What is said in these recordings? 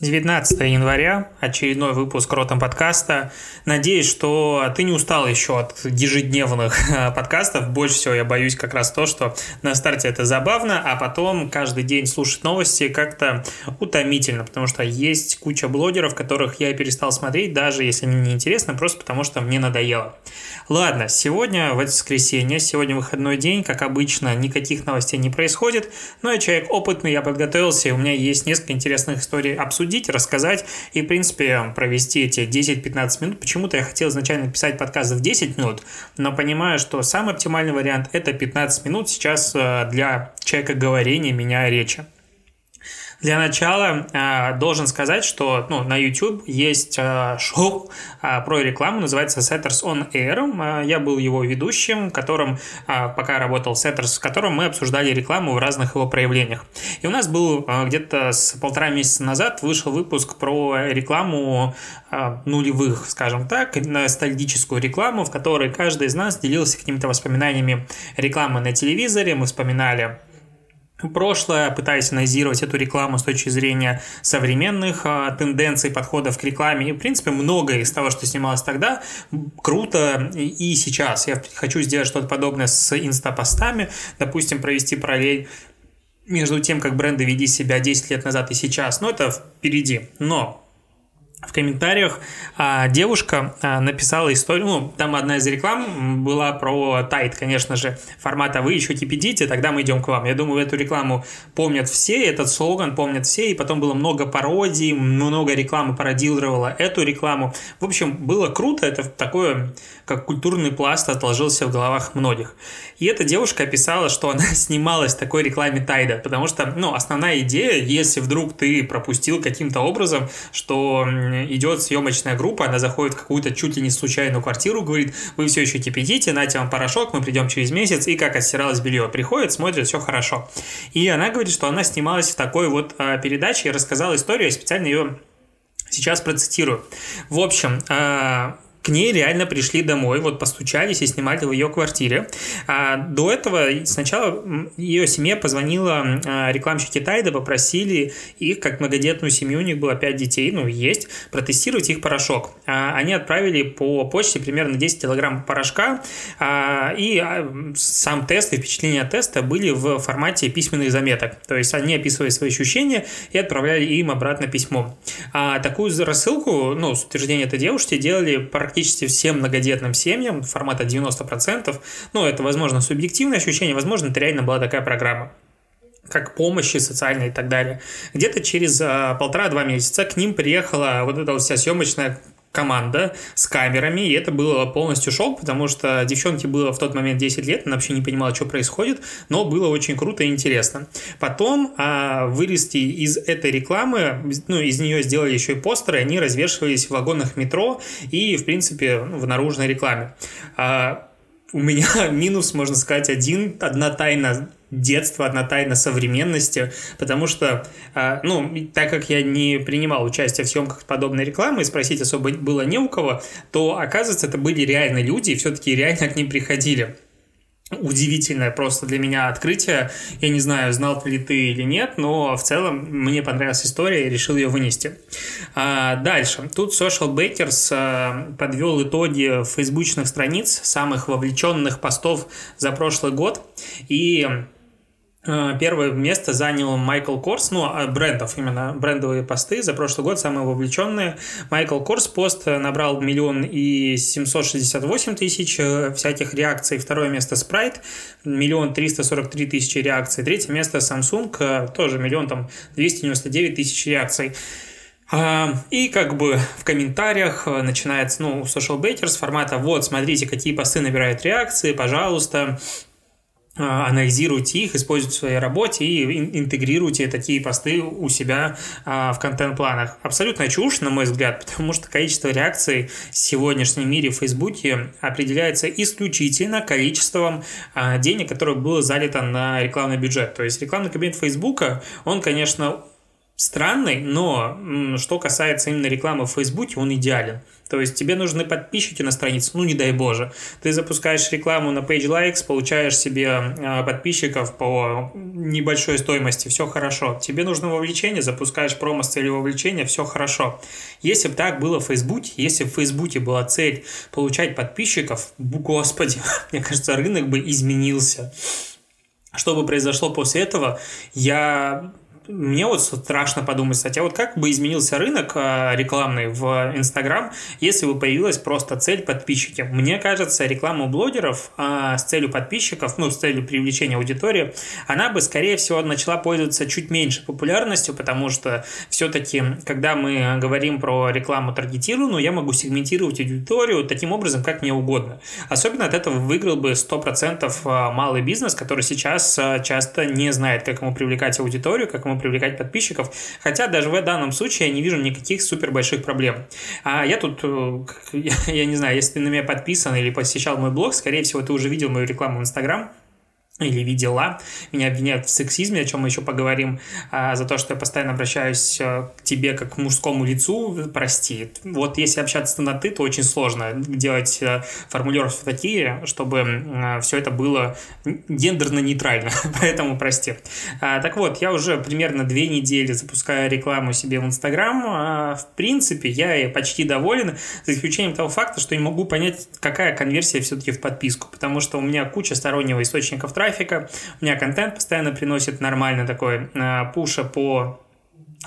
19 января, очередной выпуск Ротом подкаста. Надеюсь, что ты не устал еще от ежедневных подкастов. Больше всего я боюсь как раз то, что на старте это забавно, а потом каждый день слушать новости как-то утомительно, потому что есть куча блогеров, которых я перестал смотреть, даже если мне не интересно, просто потому что мне надоело. Ладно, сегодня в это воскресенье, сегодня выходной день, как обычно, никаких новостей не происходит, но я человек опытный, я подготовился, и у меня есть несколько интересных историй обсудить обсудить, рассказать и, в принципе, провести эти 10-15 минут. Почему-то я хотел изначально писать подкаст в 10 минут, но понимаю, что самый оптимальный вариант – это 15 минут сейчас э, для человека говорения меня речи. Для начала э, должен сказать, что ну, на YouTube есть э, шоу э, про рекламу, называется Setters on Air. Э, я был его ведущим, которым, э, пока работал Setters, в котором мы обсуждали рекламу в разных его проявлениях. И у нас был э, где-то с полтора месяца назад вышел выпуск про рекламу э, нулевых, скажем так, ностальгическую рекламу, в которой каждый из нас делился какими-то воспоминаниями рекламы на телевизоре. Мы вспоминали прошлое, пытаясь анализировать эту рекламу с точки зрения современных а, тенденций, подходов к рекламе. И, в принципе, многое из того, что снималось тогда, круто и сейчас. Я хочу сделать что-то подобное с инстапостами, допустим, провести параллель между тем, как бренды вели себя 10 лет назад и сейчас. Но это впереди. Но в комментариях а, девушка а, написала историю, ну, там одна из реклам была про тайт, конечно же, формата «Вы еще кипятите, тогда мы идем к вам». Я думаю, эту рекламу помнят все, этот слоган помнят все, и потом было много пародий, много рекламы пародировала эту рекламу. В общем, было круто, это такое, как культурный пласт отложился в головах многих. И эта девушка описала, что она снималась в такой рекламе Тайда, потому что, ну, основная идея, если вдруг ты пропустил каким-то образом, что идет съемочная группа, она заходит в какую-то чуть ли не случайную квартиру, говорит, вы все еще кипятите, нате вам порошок, мы придем через месяц, и как отстиралось белье. Приходит, смотрит, все хорошо. И она говорит, что она снималась в такой вот а, передаче и рассказала историю, я специально ее сейчас процитирую. В общем, а, к ней реально пришли домой, вот постучались и снимали в ее квартире. А до этого сначала ее семье позвонила а, рекламщики Тайда, попросили их, как многодетную семью, у них было 5 детей, ну, есть, протестировать их порошок. А они отправили по почте примерно 10 килограмм порошка, а, и а, сам тест и впечатления от теста были в формате письменных заметок. То есть они описывали свои ощущения и отправляли им обратно письмо. А такую рассылку, ну, с утверждения этой девушки делали практически практически всем многодетным семьям, формата 90%. Ну, это, возможно, субъективное ощущение, возможно, это реально была такая программа как помощи социальной и так далее. Где-то через а, полтора-два месяца к ним приехала вот эта вся съемочная команда с камерами, и это было полностью шок, потому что девчонке было в тот момент 10 лет, она вообще не понимала, что происходит, но было очень круто и интересно. Потом а, вырезки из этой рекламы, ну, из нее сделали еще и постеры, они развешивались в вагонах метро и, в принципе, в наружной рекламе. А, у меня минус, можно сказать, один, одна тайна детства, одна тайна современности, потому что, а, ну, так как я не принимал участие в съемках подобной рекламы, и спросить особо было не у кого, то, оказывается, это были реально люди, и все-таки реально к ним приходили удивительное просто для меня открытие. Я не знаю, знал ли ты или нет, но в целом мне понравилась история и решил ее вынести. А, дальше. Тут Social Bakers а, подвел итоги фейсбучных страниц самых вовлеченных постов за прошлый год. И первое место занял Майкл Корс, ну, а брендов, именно брендовые посты за прошлый год, самые вовлеченные. Майкл Корс пост набрал миллион и 768 тысяч э, всяких реакций. Второе место Sprite, миллион 343 тысячи реакций. Третье место Samsung, э, тоже миллион там 299 тысяч реакций. А, и как бы в комментариях начинается, ну, social baiters формата, вот, смотрите, какие посты набирают реакции, пожалуйста, анализируйте их, используйте в своей работе и интегрируйте такие посты у себя а, в контент-планах. Абсолютно чушь, на мой взгляд, потому что количество реакций в сегодняшнем мире в Фейсбуке определяется исключительно количеством а, денег, которое было залито на рекламный бюджет. То есть рекламный кабинет Фейсбука, он, конечно, странный, но что касается именно рекламы в Фейсбуке, он идеален. То есть тебе нужны подписчики на странице, ну не дай боже. Ты запускаешь рекламу на Page Likes, получаешь себе а, подписчиков по небольшой стоимости, все хорошо. Тебе нужно вовлечение, запускаешь промо с целью вовлечения, все хорошо. Если бы так было в Фейсбуке, если в Фейсбуке была цель получать подписчиков, господи, мне кажется, рынок бы изменился. Что бы произошло после этого, я мне вот страшно подумать, а вот как бы изменился рынок а, рекламный в Инстаграм, если бы появилась просто цель подписчики? Мне кажется, реклама у блогеров а, с целью подписчиков, ну, с целью привлечения аудитории, она бы, скорее всего, начала пользоваться чуть меньше популярностью, потому что все-таки, когда мы говорим про рекламу таргетированную, я могу сегментировать аудиторию таким образом, как мне угодно. Особенно от этого выиграл бы 100% а, малый бизнес, который сейчас часто не знает, как ему привлекать аудиторию, как ему привлекать подписчиков. Хотя даже в данном случае я не вижу никаких супер больших проблем. А я тут, э, я не знаю, если ты на меня подписан или посещал мой блог, скорее всего, ты уже видел мою рекламу в Инстаграм или видела. Меня обвиняют в сексизме, о чем мы еще поговорим, а, за то, что я постоянно обращаюсь э, к тебе как к мужскому лицу, прости. Вот если общаться на «ты», то очень сложно делать э, формулировки такие, чтобы э, все это было гендерно-нейтрально, поэтому прости. А, так вот, я уже примерно две недели запускаю рекламу себе в Инстаграм. А, в принципе, я почти доволен, за исключением того факта, что не могу понять, какая конверсия все-таки в подписку, потому что у меня куча стороннего источников трафика, трафика, у меня контент постоянно приносит нормально такой э, пуша по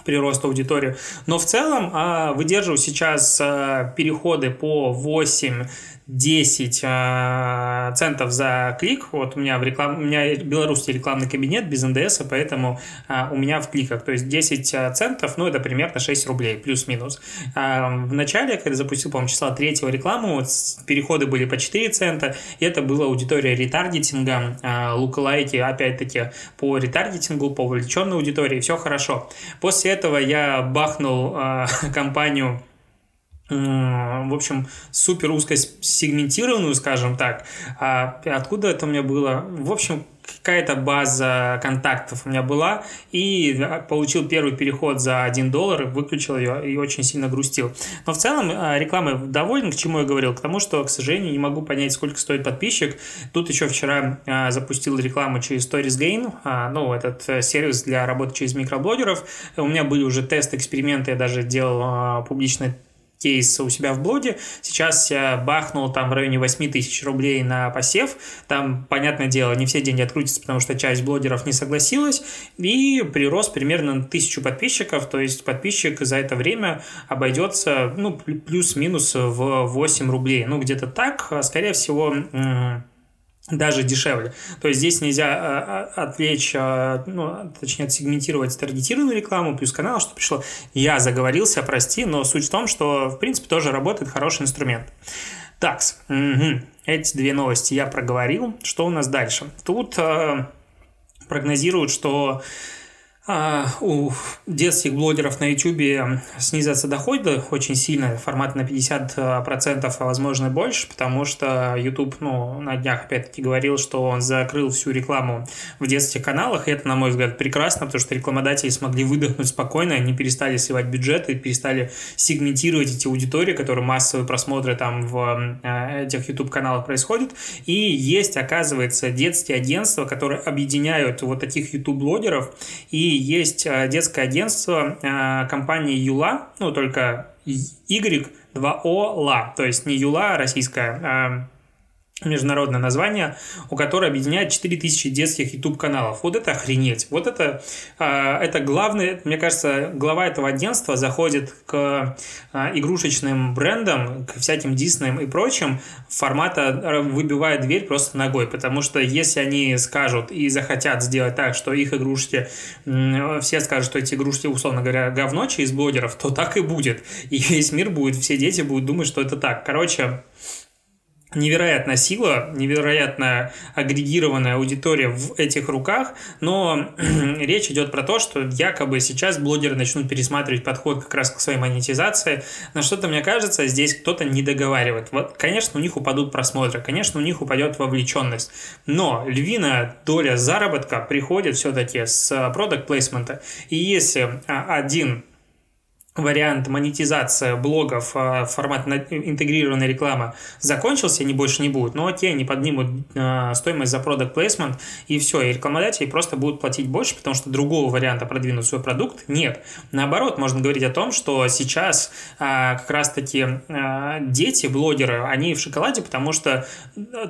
приросту аудитории. Но в целом э, выдерживаю сейчас э, переходы по 8 10 э, центов за клик. Вот у меня в реклам... у меня белорусский рекламный кабинет без НДС, поэтому э, у меня в кликах. То есть 10 а, центов, ну, это примерно 6 рублей, плюс-минус. Э, в начале, когда запустил, по-моему, числа третьего рекламу, вот, переходы были по 4 цента, и это была аудитория ретаргетинга, э, лукалайки, опять-таки, по ретаргетингу, по увлеченной аудитории, все хорошо. После этого я бахнул э, компанию в общем, супер узко сегментированную, скажем так. А откуда это у меня было? В общем, какая-то база контактов у меня была, и получил первый переход за 1 доллар, выключил ее и очень сильно грустил. Но в целом а, реклама доволен, к чему я говорил, к тому, что, к сожалению, не могу понять, сколько стоит подписчик. Тут еще вчера а, запустил рекламу через Stories Gain, а, ну, этот э, сервис для работы через микроблогеров. У меня были уже тесты, эксперименты, я даже делал публичный кейс у себя в блоге. Сейчас я бахнул там в районе 8 тысяч рублей на посев. Там, понятное дело, не все деньги открутятся, потому что часть блогеров не согласилась. И прирост примерно на тысячу подписчиков. То есть подписчик за это время обойдется ну, плюс-минус в 8 рублей. Ну, где-то так. А, скорее всего, даже дешевле. То есть здесь нельзя э, отвлечь, э, ну, точнее, отсегментировать таргетированную рекламу, плюс канал, что пришло. Я заговорился, прости, но суть в том, что, в принципе, тоже работает хороший инструмент. Так, угу. эти две новости я проговорил. Что у нас дальше? Тут э, прогнозируют, что у детских блогеров на YouTube снизятся доходы очень сильно, формат на 50%, а возможно больше, потому что YouTube, ну, на днях опять-таки говорил, что он закрыл всю рекламу в детских каналах, и это, на мой взгляд, прекрасно, потому что рекламодатели смогли выдохнуть спокойно, они перестали сливать бюджеты, перестали сегментировать эти аудитории, которые массовые просмотры там в э, этих YouTube-каналах происходят, и есть, оказывается, детские агентства, которые объединяют вот таких YouTube-блогеров и есть э, детское агентство э, компании Юла, ну, только Y2O ла, то есть не Юла российская, а международное название, у которой объединяет 4000 детских YouTube-каналов. Вот это охренеть. Вот это, а, это главное, мне кажется, глава этого агентства заходит к а, игрушечным брендам, к всяким Диснеям и прочим, формата выбивает дверь просто ногой, потому что если они скажут и захотят сделать так, что их игрушки, все скажут, что эти игрушки, условно говоря, говно через блогеров, то так и будет. И весь мир будет, все дети будут думать, что это так. Короче, невероятная сила, невероятно агрегированная аудитория в этих руках, но речь идет про то, что якобы сейчас блогеры начнут пересматривать подход как раз к своей монетизации, но что-то, мне кажется, здесь кто-то не договаривает. Вот, конечно, у них упадут просмотры, конечно, у них упадет вовлеченность, но львиная доля заработка приходит все-таки с продукт плейсмента, и если а, один вариант монетизации блогов, а, формат интегрированной рекламы закончился, они больше не будут, но окей, они поднимут а, стоимость за продукт placement и все, и рекламодатели просто будут платить больше, потому что другого варианта продвинуть свой продукт нет. Наоборот, можно говорить о том, что сейчас а, как раз-таки дети, блогеры, они в шоколаде, потому что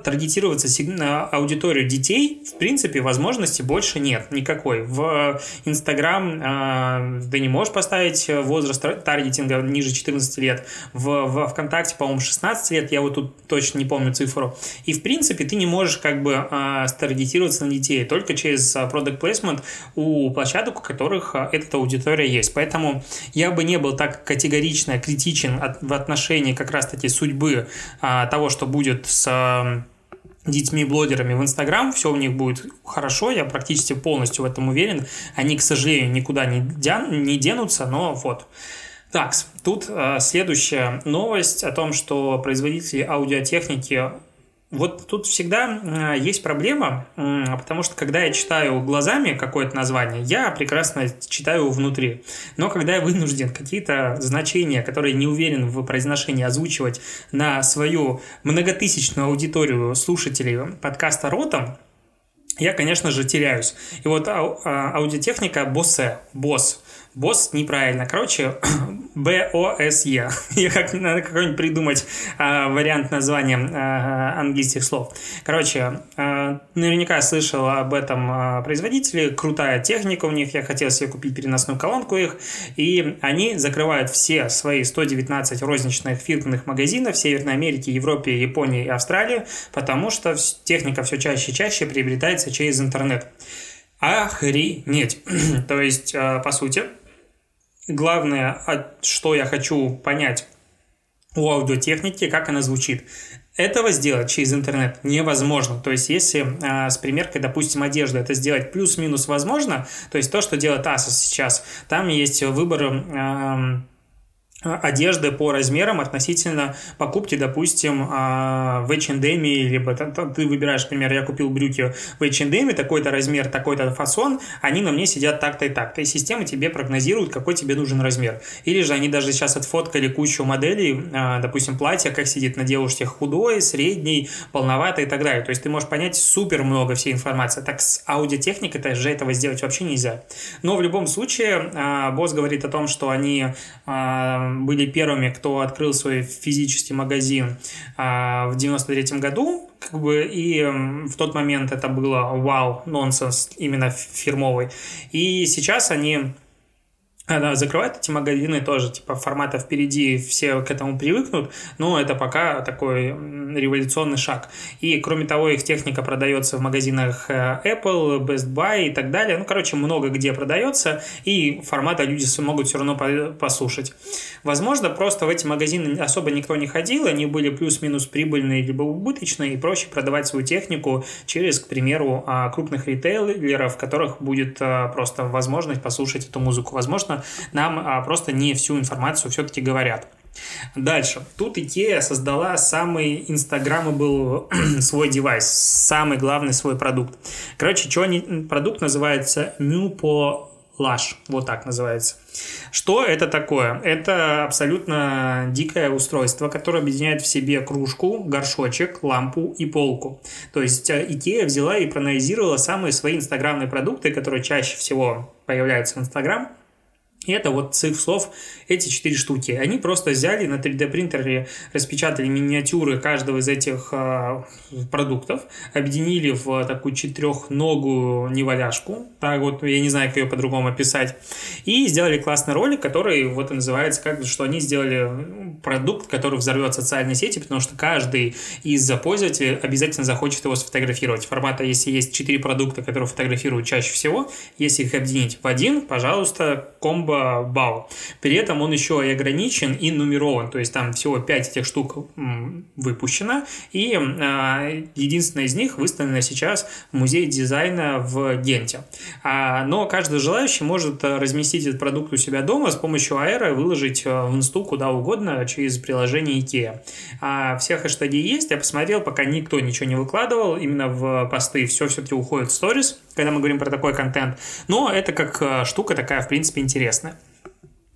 таргетироваться на аудиторию детей, в принципе, возможности больше нет никакой. В Инстаграм ты не можешь поставить возраст возраст таргетинга ниже 14 лет. В, в ВКонтакте, по-моему, 16 лет, я вот тут точно не помню цифру. И, в принципе, ты не можешь как бы э, старгетироваться на детей только через э, product placement у площадок, у которых э, эта аудитория есть. Поэтому я бы не был так категорично критичен от, в отношении как раз-таки судьбы э, того, что будет с э, детьми-блогерами в Инстаграм, все у них будет хорошо, я практически полностью в этом уверен. Они, к сожалению, никуда не, дян, не денутся, но вот. Так, тут э, следующая новость о том, что производители аудиотехники вот тут всегда есть проблема, потому что когда я читаю глазами какое-то название, я прекрасно читаю внутри. Но когда я вынужден какие-то значения, которые не уверен в произношении, озвучивать на свою многотысячную аудиторию слушателей подкаста «Ротом», я, конечно же, теряюсь. И вот а, аудиотехника боссе, босс, босс неправильно. Короче, B-O-S-E. Я как надо какой-нибудь придумать а, вариант названия а, английских слов. Короче, а, наверняка слышал об этом а, производителе. Крутая техника у них. Я хотел себе купить переносную колонку их. И они закрывают все свои 119 розничных фирменных магазинов в Северной Америке, Европе, Японии и Австралии, потому что техника все чаще и чаще приобретается через интернет. Охренеть. То есть, а, по сути, главное, что я хочу понять у аудиотехники, как она звучит. Этого сделать через интернет невозможно. То есть, если э, с примеркой, допустим, одежды это сделать плюс-минус возможно, то есть то, что делает Asus сейчас, там есть выбор э, одежды по размерам относительно покупки, допустим, а, в H&M, либо ты выбираешь, например, я купил брюки в H&M, такой-то размер, такой-то фасон, они на мне сидят так-то и так-то, и система тебе прогнозирует, какой тебе нужен размер. Или же они даже сейчас отфоткали кучу моделей, а, допустим, платья, как сидит на девушке худой, средний, полноватый и так далее. То есть ты можешь понять супер много всей информации. Так с аудиотехникой же этого сделать вообще нельзя. Но в любом случае, а, босс говорит о том, что они были первыми, кто открыл свой физический магазин а, в 93 году, как бы, и в тот момент это было вау, нонсенс, именно фирмовый. И сейчас они она закрывает эти магазины тоже, типа, формата впереди, все к этому привыкнут, но это пока такой революционный шаг. И, кроме того, их техника продается в магазинах э, Apple, Best Buy и так далее. Ну, короче, много где продается, и формата люди могут все равно послушать. Возможно, просто в эти магазины особо никто не ходил, они были плюс-минус прибыльные либо убыточные, и проще продавать свою технику через, к примеру, а, крупных ритейлеров, в которых будет а, просто возможность послушать эту музыку. Возможно, нам а, просто не всю информацию все-таки говорят. Дальше. Тут IKEA создала самый был свой девайс, самый главный свой продукт. Короче, что они, продукт называется Mupo Lash, вот так называется. Что это такое? Это абсолютно дикое устройство, которое объединяет в себе кружку, горшочек, лампу и полку. То есть IKEA взяла и проанализировала самые свои инстаграмные продукты, которые чаще всего появляются в Инстаграм, это вот цифр слов, эти четыре штуки. Они просто взяли на 3D принтере, распечатали миниатюры каждого из этих э, продуктов, объединили в такую четырехногую неваляшку, так вот, я не знаю, как ее по-другому описать, и сделали классный ролик, который вот и называется, как, что они сделали продукт, который взорвет социальные сети, потому что каждый из пользователей обязательно захочет его сфотографировать. Формата, если есть четыре продукта, которые фотографируют чаще всего, если их объединить в один, пожалуйста, комбо оба балла. При этом он еще и ограничен и нумерован, то есть там всего 5 этих штук выпущено, и э, единственная из них выставлена сейчас в музее дизайна в Генте. А, но каждый желающий может разместить этот продукт у себя дома с помощью Аэро, выложить в инсту куда угодно через приложение IKEA. А все хэштеги есть, я посмотрел, пока никто ничего не выкладывал, именно в посты все все-таки уходит в сторис, когда мы говорим про такой контент, но это как э, штука такая, в принципе, интересная.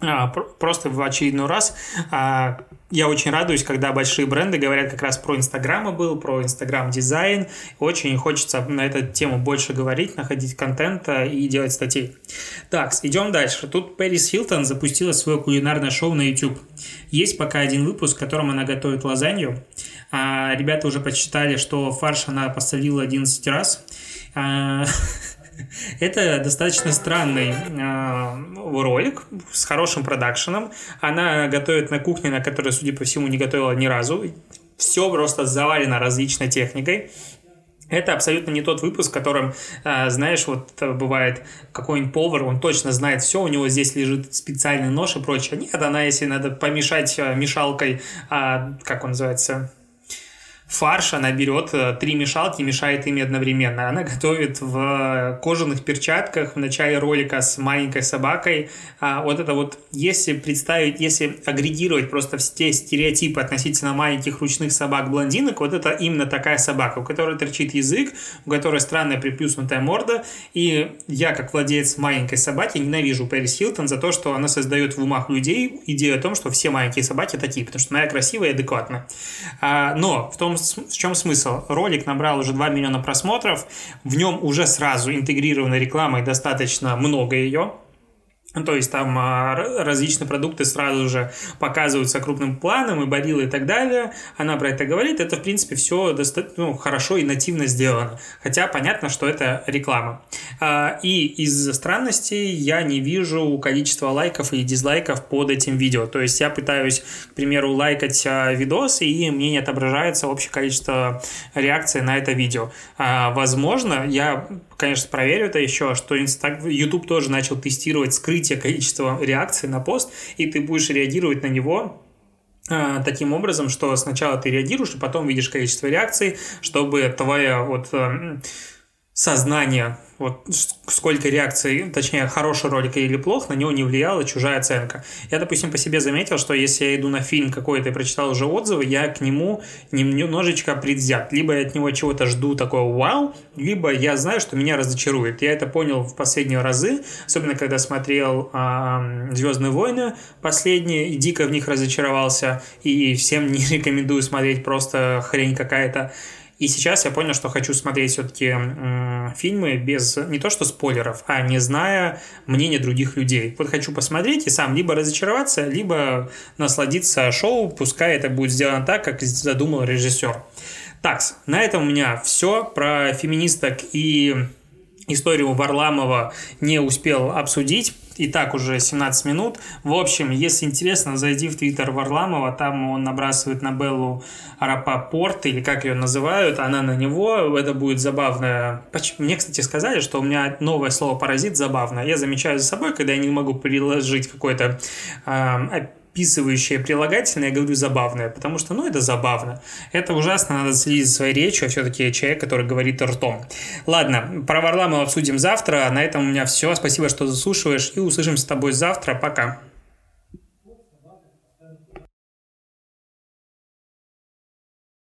А, просто в очередной раз а, я очень радуюсь, когда большие бренды говорят как раз про Инстаграмы был, про Инстаграм дизайн. Очень хочется на эту тему больше говорить, находить контента и делать статей. Так, идем дальше. Тут Пэрис Хилтон запустила свое кулинарное шоу на YouTube. Есть пока один выпуск, в котором она готовит лазанью. А, ребята уже подсчитали, что фарш она посолила 11 раз. А, Это достаточно странный э, ролик с хорошим продакшеном. Она готовит на кухне, на которой, судя по всему, не готовила ни разу. Все просто завалено различной техникой. Это абсолютно не тот выпуск, в котором, э, знаешь, вот бывает какой-нибудь повар, он точно знает все, у него здесь лежит специальный нож и прочее. Нет, она, если надо помешать э, мешалкой, э, как он называется, фарш она берет э, три мешалки мешает ими одновременно. Она готовит в кожаных перчатках в начале ролика с маленькой собакой. А вот это вот, если представить, если агрегировать просто все стереотипы относительно маленьких ручных собак-блондинок, вот это именно такая собака, у которой торчит язык, у которой странная приплюснутая морда. И я, как владелец маленькой собаки, ненавижу Пэрис Хилтон за то, что она создает в умах людей идею о том, что все маленькие собаки такие, потому что она красивая и адекватная. А, но в том в чем смысл? Ролик набрал уже 2 миллиона просмотров, в нем уже сразу интегрирована реклама и достаточно много ее. Ну, то есть там а, различные продукты сразу же показываются крупным планом, и барилы и так далее. Она про это говорит. Это, в принципе, все достаточно ну, хорошо и нативно сделано. Хотя понятно, что это реклама. А, и из странностей я не вижу количества лайков и дизлайков под этим видео. То есть я пытаюсь, к примеру, лайкать а, видос, и мне не отображается общее количество реакций на это видео. Возможно, я, конечно, проверю это еще, что YouTube тоже начал тестировать скрыть развитие количества реакций на пост, и ты будешь реагировать на него э, таким образом, что сначала ты реагируешь, и потом видишь количество реакций, чтобы твоя вот э, сознание вот сколько реакций, точнее, хороший ролик или плох, на него не влияла чужая оценка. Я, допустим, по себе заметил, что если я иду на фильм какой-то и прочитал уже отзывы, я к нему немножечко предвзят. Либо я от него чего-то жду такого вау, либо я знаю, что меня разочарует. Я это понял в последние разы, особенно когда смотрел э, «Звездные войны» последние, и дико в них разочаровался, и всем не рекомендую смотреть, просто хрень какая-то. И сейчас я понял, что хочу смотреть все-таки э, фильмы без не то что спойлеров, а не зная мнения других людей. Вот хочу посмотреть и сам либо разочароваться, либо насладиться шоу, пускай это будет сделано так, как задумал режиссер. Так, на этом у меня все про феминисток и историю Варламова не успел обсудить и так уже 17 минут. В общем, если интересно, зайди в твиттер Варламова, там он набрасывает на Беллу Арапапорт, или как ее называют, она на него, это будет забавно. Мне, кстати, сказали, что у меня новое слово «паразит» забавно. Я замечаю за собой, когда я не могу приложить какой-то э, описывающее прилагательное, я говорю забавное, потому что, ну, это забавно. Это ужасно, надо следить за своей речью, а все-таки человек, который говорит ртом. Ладно, про Варламова обсудим завтра. На этом у меня все. Спасибо, что заслушиваешь, и услышимся с тобой завтра. Пока.